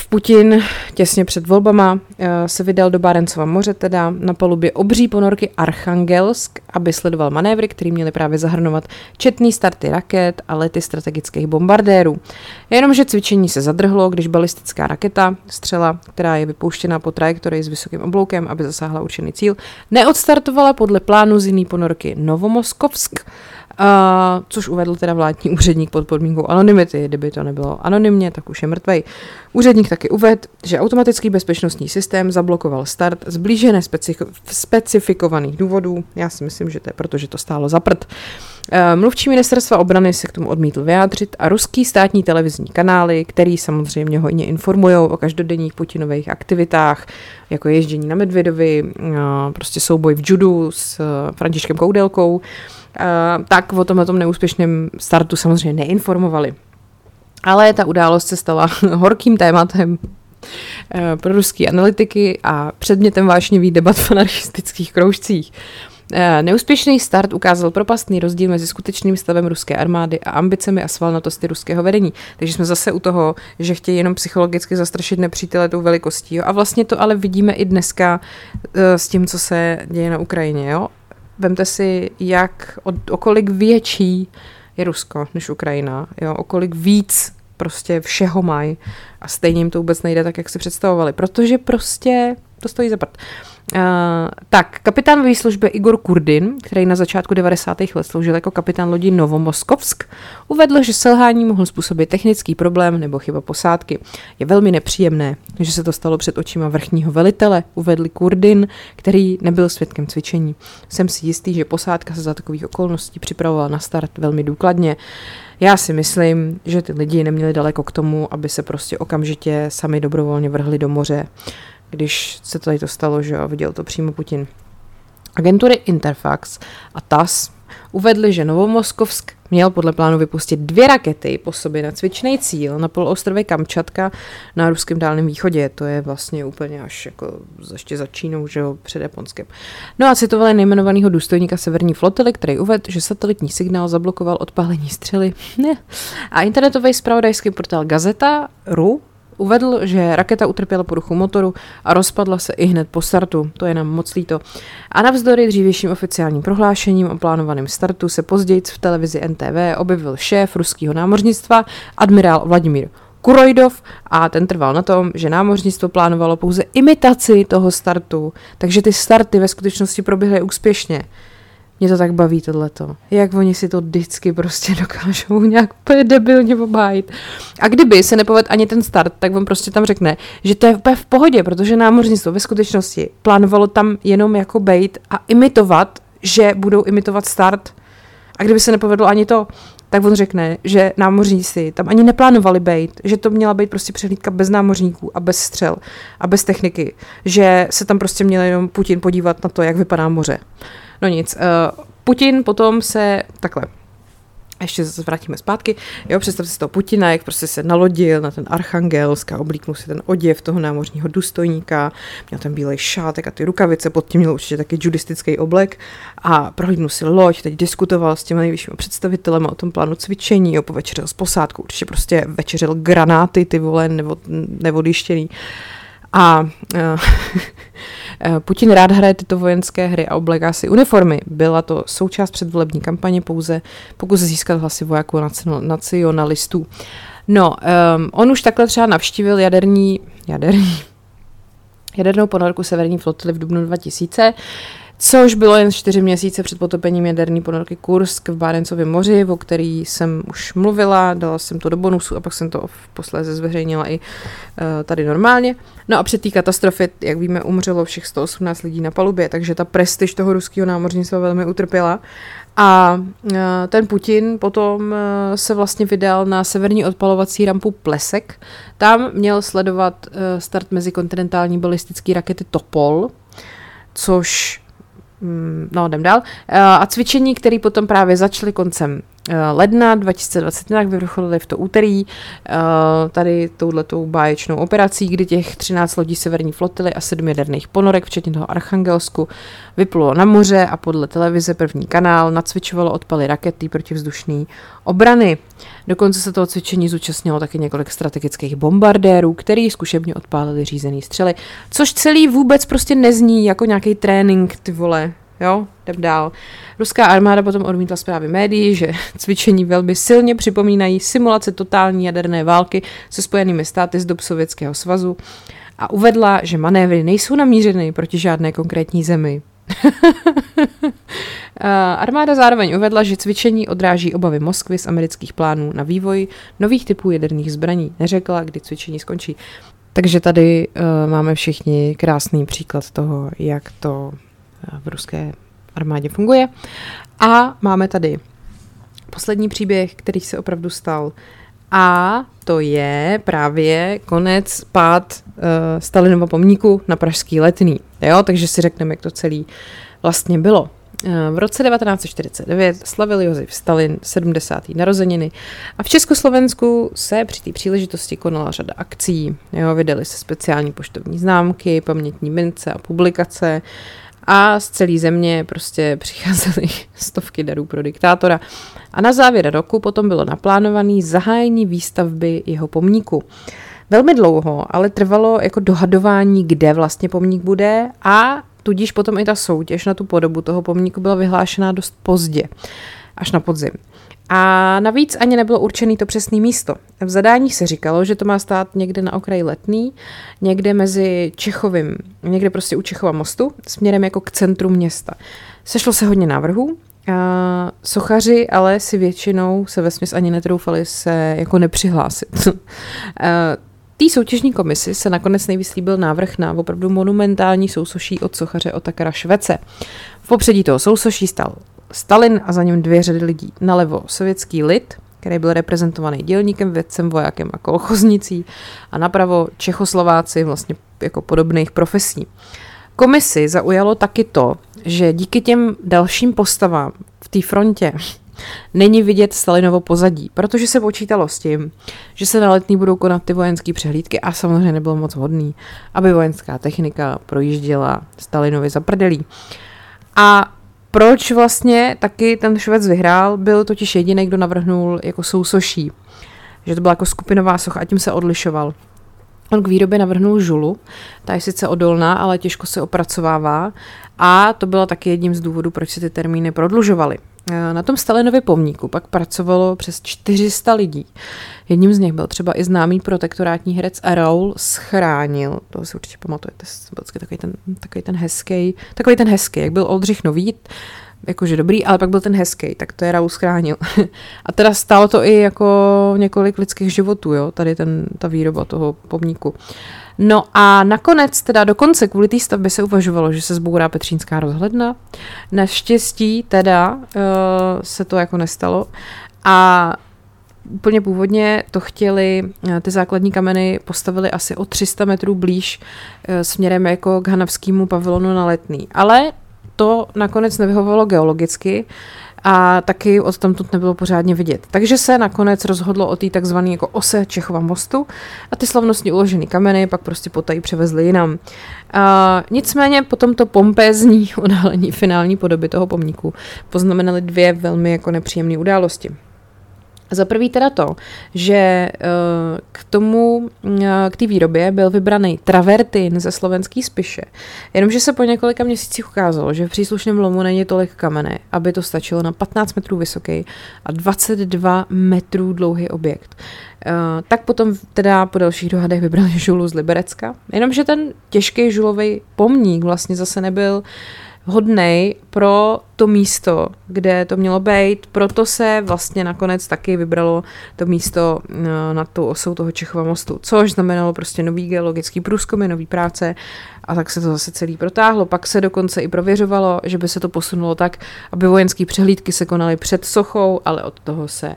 Putin těsně před volbama uh, se vydal do Barencova moře, teda na palubě obří ponorky Archangelsk, aby sledoval manévry, které měly právě zahrnovat četný starty raket a lety strategických bombardérů. Jenomže cvičení se zadrhlo, když balistická raketa, střela, která je vypouštěna po trajektorii s vysokým obloukem, aby zasáhla určený cíl, neodstartovala podle plánu z jiný ponorky Novomoskovsk, Uh, což uvedl teda vládní úředník pod podmínkou anonymity. Kdyby to nebylo anonymně, tak už je mrtvej. Úředník taky uvedl, že automatický bezpečnostní systém zablokoval start z blíže specifikovaných důvodů. Já si myslím, že to je proto, že to stálo za prd. Mluvčí ministerstva obrany se k tomu odmítl vyjádřit a ruský státní televizní kanály, který samozřejmě hodně informují o každodenních Putinových aktivitách, jako ježdění na Medvědovi, prostě souboj v judu s Františkem Koudelkou, tak o tomhle tom neúspěšném startu samozřejmě neinformovali. Ale ta událost se stala horkým tématem eh, pro ruské analytiky a předmětem vášnivých debat v anarchistických kroužcích. Eh, neúspěšný start ukázal propastný rozdíl mezi skutečným stavem ruské armády a ambicemi a svalnatosti ruského vedení. Takže jsme zase u toho, že chtějí jenom psychologicky zastrašit nepřítele tou velikostí. Jo? A vlastně to ale vidíme i dneska s tím, co se děje na Ukrajině. Jo? Vemte si, jak o, o kolik větší je Rusko než Ukrajina, jo? o kolik víc prostě všeho mají a stejně jim to vůbec nejde tak, jak si představovali, protože prostě to stojí za prd. Uh, tak, kapitán ve výslužbě Igor Kurdin, který na začátku 90. let sloužil jako kapitán lodi Novomoskovsk, uvedl, že selhání mohl způsobit technický problém nebo chyba posádky. Je velmi nepříjemné, že se to stalo před očima vrchního velitele, uvedl Kurdin, který nebyl svědkem cvičení. Jsem si jistý, že posádka se za takových okolností připravovala na start velmi důkladně. Já si myslím, že ty lidi neměli daleko k tomu, aby se prostě okamžitě sami dobrovolně vrhli do moře když se tady to stalo, že jo, viděl to přímo Putin. Agentury Interfax a TAS uvedly, že Novomoskovsk měl podle plánu vypustit dvě rakety po sobě na cvičný cíl na poloostrově Kamčatka na ruském dálném východě. To je vlastně úplně až jako ještě za Čínou, že jo, před Japonskem. No a citovali nejmenovaného důstojníka Severní flotily, který uvedl, že satelitní signál zablokoval odpálení střely. Ne. A internetový spravodajský portál Gazeta Ru Uvedl, že raketa utrpěla poruchu motoru a rozpadla se i hned po startu. To je nám moc líto. A navzdory dřívějším oficiálním prohlášením o plánovaném startu se později v televizi NTV objevil šéf ruského námořnictva, admirál Vladimír Kurojdov a ten trval na tom, že námořnictvo plánovalo pouze imitaci toho startu, takže ty starty ve skutečnosti proběhly úspěšně. Mě to tak baví tohleto. Jak oni si to vždycky prostě dokážou nějak úplně debilně obhájit. A kdyby se nepoved ani ten start, tak on prostě tam řekne, že to je úplně v pohodě, protože námořnictvo ve skutečnosti plánovalo tam jenom jako bejt a imitovat, že budou imitovat start. A kdyby se nepovedlo ani to, tak on řekne, že námořníci tam ani neplánovali být, že to měla být prostě přehlídka bez námořníků a bez střel a bez techniky, že se tam prostě měl jenom Putin podívat na to, jak vypadá moře. No nic, uh, Putin potom se takhle ještě se vrátíme zpátky, jo, představte si toho Putina, jak prostě se nalodil na ten Archangelsk a oblíknul si ten oděv toho námořního důstojníka, měl ten bílej šátek a ty rukavice, pod tím měl určitě taky judistický oblek. A prohlídnul si loď, teď diskutoval s těmi nejvyššími představitelemi o tom plánu cvičení, jo, povečeřil s posádkou, určitě prostě večeřil granáty, ty vole, nebo, nevodištěný. A uh, Putin rád hraje tyto vojenské hry a obléká si uniformy. Byla to součást předvolební kampaně pouze pokus získat hlasy vojáků a nacionalistů. No, um, on už takhle třeba navštívil jaderní, jaderní, jadernou ponorku Severní flotily v dubnu 2000, což bylo jen čtyři měsíce před potopením jaderní ponorky Kursk v Bárencově moři, o který jsem už mluvila, dala jsem to do bonusu a pak jsem to posléze zveřejnila i uh, tady normálně. No a před té katastrofy, jak víme, umřelo všech 118 lidí na palubě, takže ta prestiž toho ruského námořnictva velmi utrpěla. A uh, ten Putin potom uh, se vlastně vydal na severní odpalovací rampu Plesek. Tam měl sledovat start mezikontinentální balistické rakety Topol, což no, jdem dál. Eh, a cvičení, které potom právě začaly koncem ledna 2021, vyvrcholily v to úterý eh, tady touhletou báječnou operací, kdy těch 13 lodí severní flotily a 7 jaderných ponorek, včetně toho Archangelsku, vyplulo na moře a podle televize první kanál nacvičovalo odpaly rakety protivzdušné obrany. Dokonce se toho cvičení zúčastnilo taky několik strategických bombardérů, který zkušebně odpálili řízený střely, což celý vůbec prostě nezní jako nějaký trénink, ty vole, jo, jdem dál. Ruská armáda potom odmítla zprávy médií, že cvičení velmi silně připomínají simulace totální jaderné války se spojenými státy z dob Sovětského svazu a uvedla, že manévry nejsou namířeny proti žádné konkrétní zemi. Armáda zároveň uvedla, že cvičení odráží obavy Moskvy z amerických plánů na vývoj nových typů jaderných zbraní. Neřekla, kdy cvičení skončí. Takže tady uh, máme všichni krásný příklad toho, jak to v ruské armádě funguje. A máme tady poslední příběh, který se opravdu stal. A to je právě konec pád uh, Stalinova pomníku na Pražský letný. Jo, takže si řekneme, jak to celý vlastně bylo. V roce 1949 slavil Josef Stalin 70. narozeniny a v Československu se při té příležitosti konala řada akcí. Jo, vydali se speciální poštovní známky, pamětní mince a publikace a z celé země prostě přicházely stovky darů pro diktátora. A na závěr roku potom bylo naplánované zahájení výstavby jeho pomníku. Velmi dlouho, ale trvalo jako dohadování, kde vlastně pomník bude a tudíž potom i ta soutěž na tu podobu toho pomníku byla vyhlášená dost pozdě, až na podzim. A navíc ani nebylo určené to přesné místo. V zadání se říkalo, že to má stát někde na okraji Letný, někde mezi Čechovým, někde prostě u Čechova mostu, směrem jako k centru města. Sešlo se hodně návrhů, a sochaři ale si většinou se vesměs ani netroufali se jako nepřihlásit. Té soutěžní komisi se nakonec nejvíc líbil návrh na opravdu monumentální sousoší od sochaře Otakara Švece. V popředí toho sousoší stal Stalin a za ním dvě řady lidí. Nalevo sovětský lid, který byl reprezentovaný dělníkem, vědcem, vojákem a kolchoznicí a napravo Čechoslováci vlastně jako podobných profesí. Komisi zaujalo taky to, že díky těm dalším postavám v té frontě není vidět Stalinovo pozadí, protože se počítalo s tím, že se na letní budou konat ty vojenské přehlídky a samozřejmě nebylo moc hodný, aby vojenská technika projížděla Stalinovi za prdelí. A proč vlastně taky ten Švec vyhrál, byl totiž jediný, kdo navrhnul jako sousoší. Že to byla jako skupinová socha a tím se odlišoval. On k výrobě navrhnul žulu, ta je sice odolná, ale těžko se opracovává a to bylo taky jedním z důvodů, proč se ty termíny prodlužovaly. Na tom Stalinově pomníku pak pracovalo přes 400 lidí. Jedním z nich byl třeba i známý protektorátní herec Raul Schránil, to si určitě pamatujete, byl takový ten, takový ten hezký, takový ten hezký, jak byl Oldřich Nový, jakože dobrý, ale pak byl ten hezký, tak to je Raul Schránil. A teda stálo to i jako několik lidských životů, jo, tady ten, ta výroba toho pomníku. No a nakonec, teda dokonce kvůli té stavbě se uvažovalo, že se zbourá Petřínská rozhledna. Naštěstí teda uh, se to jako nestalo. A úplně původně to chtěli, eh, ty základní kameny postavili asi o 300 metrů blíž uh, směrem jako k Hanavskému pavilonu na Letný. Ale to nakonec nevyhovovalo geologicky a taky od tamtud nebylo pořádně vidět. Takže se nakonec rozhodlo o té takzvané jako ose Čechova mostu a ty slavnostně uložené kameny pak prostě potají převezli jinam. A nicméně po tomto pompézní odhalení finální podoby toho pomníku poznamenaly dvě velmi jako nepříjemné události. Za prvý teda to, že eh, k tomu, eh, k té výrobě byl vybraný travertin ze slovenský spiše, jenomže se po několika měsících ukázalo, že v příslušném lomu není tolik kamene, aby to stačilo na 15 metrů vysoký a 22 metrů dlouhý objekt. Uh, tak potom teda po dalších dohadech vybrali žulu z Liberecka, jenomže ten těžký žulový pomník vlastně zase nebyl uh, hodnej pro to místo, kde to mělo být. Proto se vlastně nakonec taky vybralo to místo eh, nad tou osou toho Čechova mostu, což znamenalo prostě nový geologický průzkumy, nový práce a tak se to zase celý protáhlo. Pak se dokonce i prověřovalo, že by se to posunulo tak, aby vojenské přehlídky se konaly před sochou, ale od toho se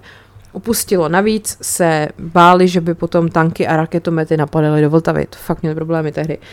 upustilo. Navíc se báli, že by potom tanky a raketomety napadaly do Vltavy. To fakt měly problémy tehdy. Uh,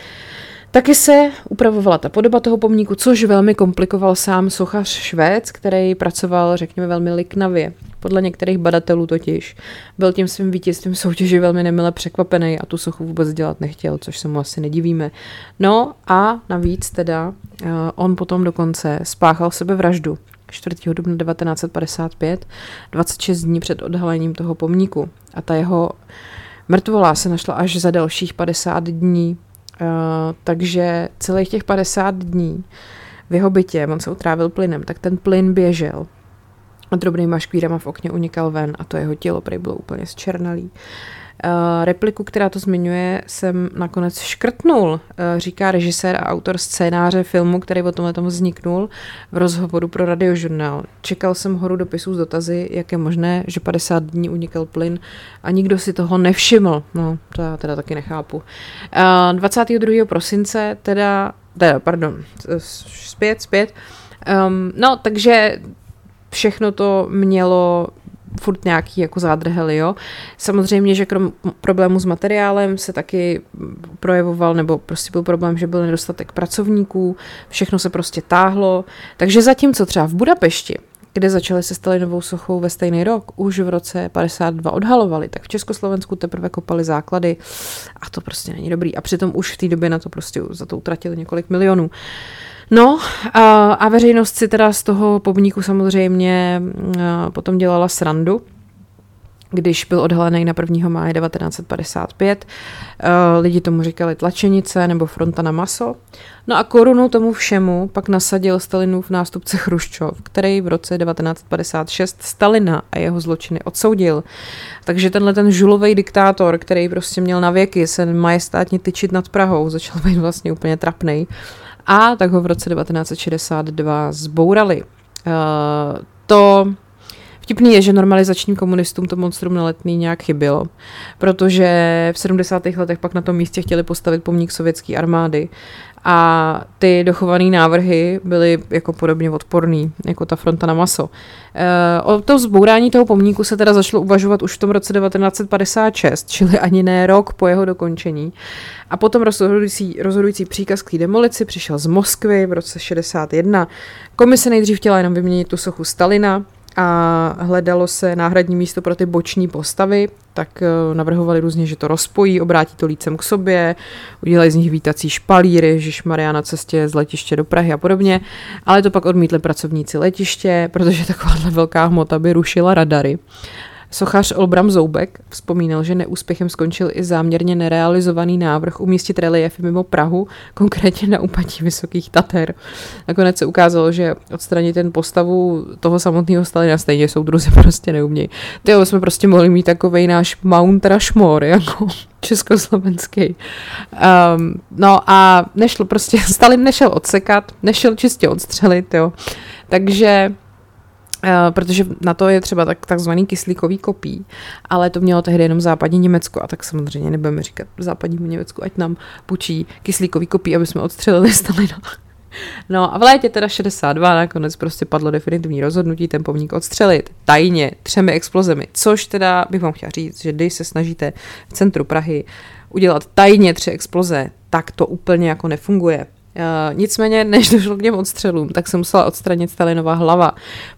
Taky se upravovala ta podoba toho pomníku, což velmi komplikoval sám sochař Švéc, který pracoval, řekněme, velmi liknavě. Podle některých badatelů totiž byl tím svým vítězstvím soutěži velmi nemile překvapený a tu sochu vůbec dělat nechtěl, což se mu asi nedivíme. No a navíc teda uh, on potom dokonce spáchal sebevraždu 4. dubna 1955, 26 dní před odhalením toho pomníku. A ta jeho mrtvola se našla až za dalších 50 dní Eh, takže celých těch 50 dní v jeho bytě, on se utrávil plynem, tak ten plyn běžel a drobnýma škvírama v okně unikal ven a to jeho tělo prý bylo úplně zčernalý. Uh, repliku, která to zmiňuje, jsem nakonec škrtnul, uh, říká režisér a autor scénáře filmu, který o tomhle tomu vzniknul v rozhovoru pro radiožurnál. Čekal jsem horu dopisů s dotazy, jak je možné, že 50 dní unikal plyn a nikdo si toho nevšiml. No, to já teda taky nechápu. Uh, 22. prosince teda, teda pardon, zpět, zpět, um, no, takže všechno to mělo furt nějaký jako zádrhely, jo. Samozřejmě, že krom problému s materiálem se taky projevoval, nebo prostě byl problém, že byl nedostatek pracovníků, všechno se prostě táhlo. Takže zatímco třeba v Budapešti, kde začali se Stalinovou sochou ve stejný rok, už v roce 52 odhalovali, tak v Československu teprve kopali základy a to prostě není dobrý. A přitom už v té době na to prostě za to utratili několik milionů. Uh, No a, a veřejnost si teda z toho pomníku samozřejmě potom dělala srandu, když byl odhalený na 1. máje 1955. Lidi tomu říkali tlačenice nebo fronta na maso. No a korunu tomu všemu pak nasadil Stalinův nástupce Chruščov, který v roce 1956 Stalina a jeho zločiny odsoudil. Takže tenhle ten žulový diktátor, který prostě měl na věky se majestátně tyčit nad Prahou, začal být vlastně úplně trapnej a tak ho v roce 1962 zbourali. Uh, to Vtipný je, že normalizačním komunistům to monstrum na letný nějak chybělo, protože v 70. letech pak na tom místě chtěli postavit pomník sovětské armády a ty dochované návrhy byly jako podobně odporný, jako ta fronta na maso. E, o to zbourání toho pomníku se teda začalo uvažovat už v tom roce 1956, čili ani ne rok po jeho dokončení. A potom rozhodující, rozhodující příkaz k té demolici přišel z Moskvy v roce 61. Komise nejdřív chtěla jenom vyměnit tu sochu Stalina, a hledalo se náhradní místo pro ty boční postavy, tak eh, navrhovali různě, že to rozpojí, obrátí to lícem k sobě, udělají z nich vítací špalíry, Žeš Maria na cestě z letiště do Prahy a podobně, ale to pak odmítli pracovníci letiště, protože takováhle velká hmota by rušila radary. Sochař Olbram Zoubek vzpomínal, že neúspěchem skončil i záměrně nerealizovaný návrh umístit reliefy mimo Prahu, konkrétně na úpatí Vysokých Tater. Nakonec se ukázalo, že odstranit ten postavu toho samotného Stalina stejně soudruzi prostě neumějí. Ty jsme prostě mohli mít takový náš Mount Rushmore, jako československý. Um, no a nešlo prostě, Stalin nešel odsekat, nešel čistě odstřelit, jo. Takže protože na to je třeba tak, takzvaný kyslíkový kopí, ale to mělo tehdy jenom západní Německo a tak samozřejmě nebudeme říkat západnímu Německu, ať nám půjčí kyslíkový kopí, aby jsme odstřelili Stalina. No a v létě teda 62 nakonec prostě padlo definitivní rozhodnutí ten pomník odstřelit tajně třemi explozemi, což teda bych vám chtěla říct, že když se snažíte v centru Prahy udělat tajně tři exploze, tak to úplně jako nefunguje. Uh, nicméně, než došlo k těm odstřelům, tak se musela odstranit Stalinova hlava.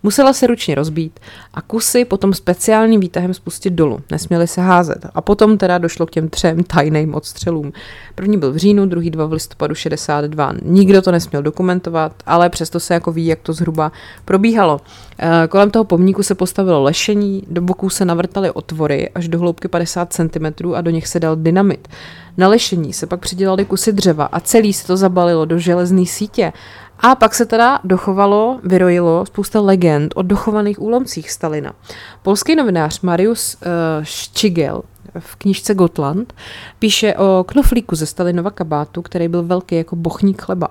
Musela se ručně rozbít a kusy potom speciálním výtahem spustit dolů. Nesměly se házet. A potom teda došlo k těm třem tajným odstřelům. První byl v říjnu, druhý dva v listopadu 62. Nikdo to nesměl dokumentovat, ale přesto se jako ví, jak to zhruba probíhalo. Uh, kolem toho pomníku se postavilo lešení, do boků se navrtaly otvory až do hloubky 50 cm a do nich se dal dynamit. Na lešení se pak přidělali kusy dřeva a celý se to zabalilo do železné sítě. A pak se teda dochovalo, vyrojilo spousta legend o dochovaných úlomcích Stalina. Polský novinář Marius uh, Ščigel v knižce Gotland píše o knoflíku ze Stalinova kabátu, který byl velký jako bochník chleba.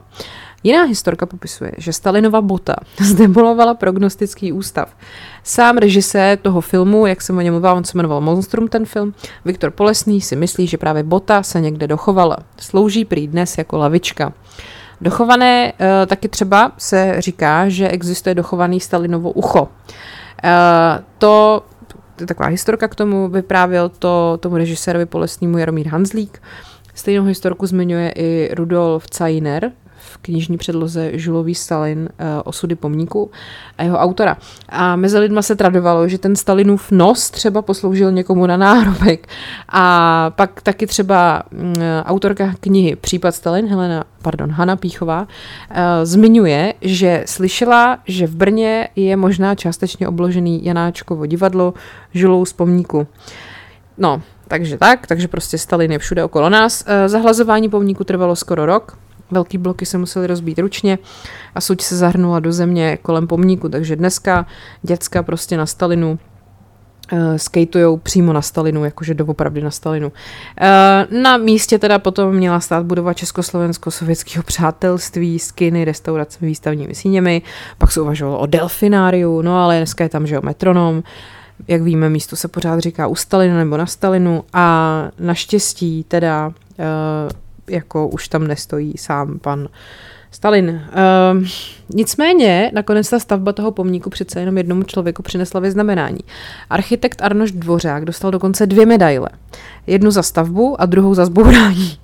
Jiná historka popisuje, že Stalinova bota zdemolovala prognostický ústav. Sám režisér toho filmu, jak jsem o něm mluvila, on se jmenoval Monstrum ten film, Viktor Polesný si myslí, že právě bota se někde dochovala. Slouží prý dnes jako lavička. Dochované e, taky třeba se říká, že existuje dochovaný Stalinovo ucho. E, to taková historka k tomu vyprávěl to tomu režisérovi Polesnímu Jaromír Hanzlík. Stejnou historku zmiňuje i Rudolf Zeiner, v knižní předloze Žulový Stalin uh, osudy pomníku a jeho autora. A mezi lidma se tradovalo, že ten Stalinův nos třeba posloužil někomu na náhrobek. A pak taky třeba uh, autorka knihy Případ Stalin, Helena, pardon, Hanna Píchová, uh, zmiňuje, že slyšela, že v Brně je možná částečně obložený Janáčkovo divadlo Žulou z pomníku. No, takže tak, takže prostě Stalin je všude okolo nás. Zahlazování pomníku trvalo skoro rok, Velký bloky se musely rozbít ručně a suť se zahrnula do země kolem pomníku, takže dneska děcka prostě na Stalinu uh, skatujou přímo na Stalinu, jakože doopravdy na Stalinu. Uh, na místě teda potom měla stát budova Československo-sovětského přátelství, skiny, restaurace, výstavními síněmi, pak se uvažovalo o delfináriu, no ale dneska je tam, že jo, metronom, jak víme, místo se pořád říká u Stalinu nebo na Stalinu. A naštěstí teda uh, jako už tam nestojí sám pan Stalin. Uh, nicméně nakonec ta stavba toho pomníku přece jenom jednomu člověku přinesla vyznamenání. Architekt Arnoš Dvořák dostal dokonce dvě medaile. Jednu za stavbu a druhou za zbourání.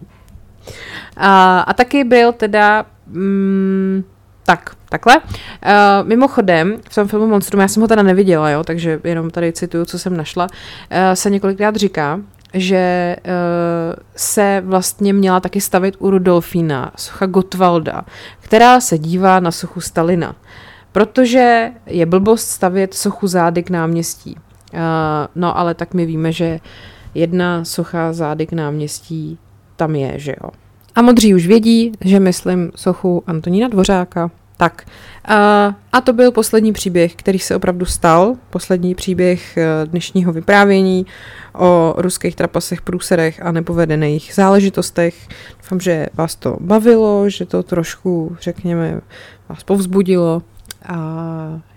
A, a taky byl teda... Mm, tak, takhle. Uh, mimochodem, v tom filmu Monstrum, já jsem ho teda neviděla, jo, takže jenom tady cituju, co jsem našla, uh, se několikrát říká, že uh, se vlastně měla taky stavit u Rudolfína, socha Gottwalda, která se dívá na sochu Stalina. Protože je blbost stavět sochu zády k náměstí. Uh, no ale tak my víme, že jedna socha zády k náměstí tam je, že jo. A modří už vědí, že myslím sochu Antonína Dvořáka, tak. A, a to byl poslední příběh, který se opravdu stal. Poslední příběh eh, dnešního vyprávění o ruských trapasech, průserech a nepovedených záležitostech. Doufám, že vás to bavilo, že to trošku, řekněme, vás povzbudilo. A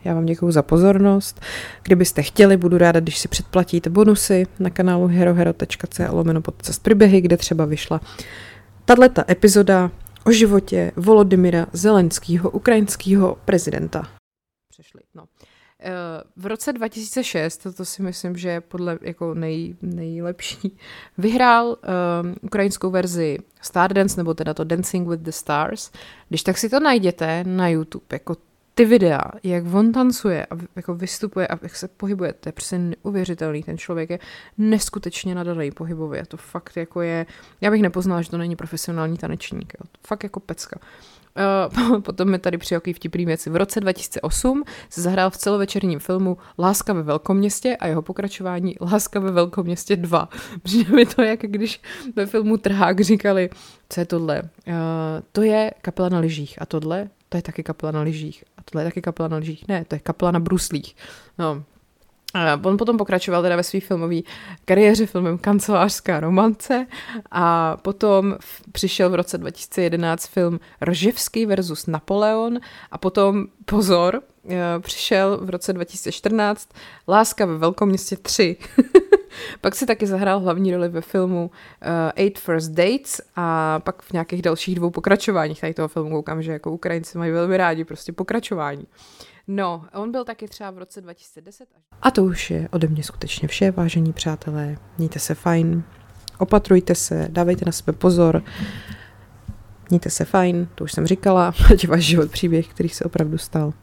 já vám děkuji za pozornost. Kdybyste chtěli, budu ráda, když si předplatíte bonusy na kanálu herohero.co lomeno podcast příběhy, kde třeba vyšla tato epizoda o životě Volodymyra Zelenského, ukrajinského prezidenta. Přešli, no. Eh, v roce 2006, to si myslím, že je podle jako nej, nejlepší, vyhrál um, ukrajinskou verzi Stardance, nebo teda to Dancing with the Stars. Když tak si to najděte na YouTube, jako ty videa, jak on tancuje a jako vystupuje a jak se pohybuje, to je prostě neuvěřitelný. Ten člověk je neskutečně nadaný pohybově. To fakt jako je, já bych nepoznala, že to není profesionální tanečník. Jo. To fakt jako pecka. Uh, potom mi tady přijel vtipný věci. V roce 2008 se zahrál v celovečerním filmu Láska ve velkoměstě a jeho pokračování Láska ve velkoměstě 2. Přijde mi to, jak když ve filmu Trhák říkali, co je tohle? Uh, to je kapela na lyžích a tohle, to je taky kapela na lyžích a tohle je taky kapela na lyžích. Ne, to je kapela na bruslích. No, On potom pokračoval teda ve své filmové kariéře filmem Kancelářská romance a potom přišel v roce 2011 film Roževský versus Napoleon a potom, pozor, eh, přišel v roce 2014 Láska ve velkoměstě 3. pak si taky zahrál hlavní roli ve filmu uh, Eight First Dates a pak v nějakých dalších dvou pokračováních tady toho filmu koukám, že jako Ukrajinci mají velmi rádi prostě pokračování. No, on byl taky třeba v roce 2010. A to už je ode mě skutečně vše, vážení přátelé. Mějte se fajn, opatrujte se, dávejte na sebe pozor, mějte se fajn, to už jsem říkala, ať váš život příběh, který se opravdu stal.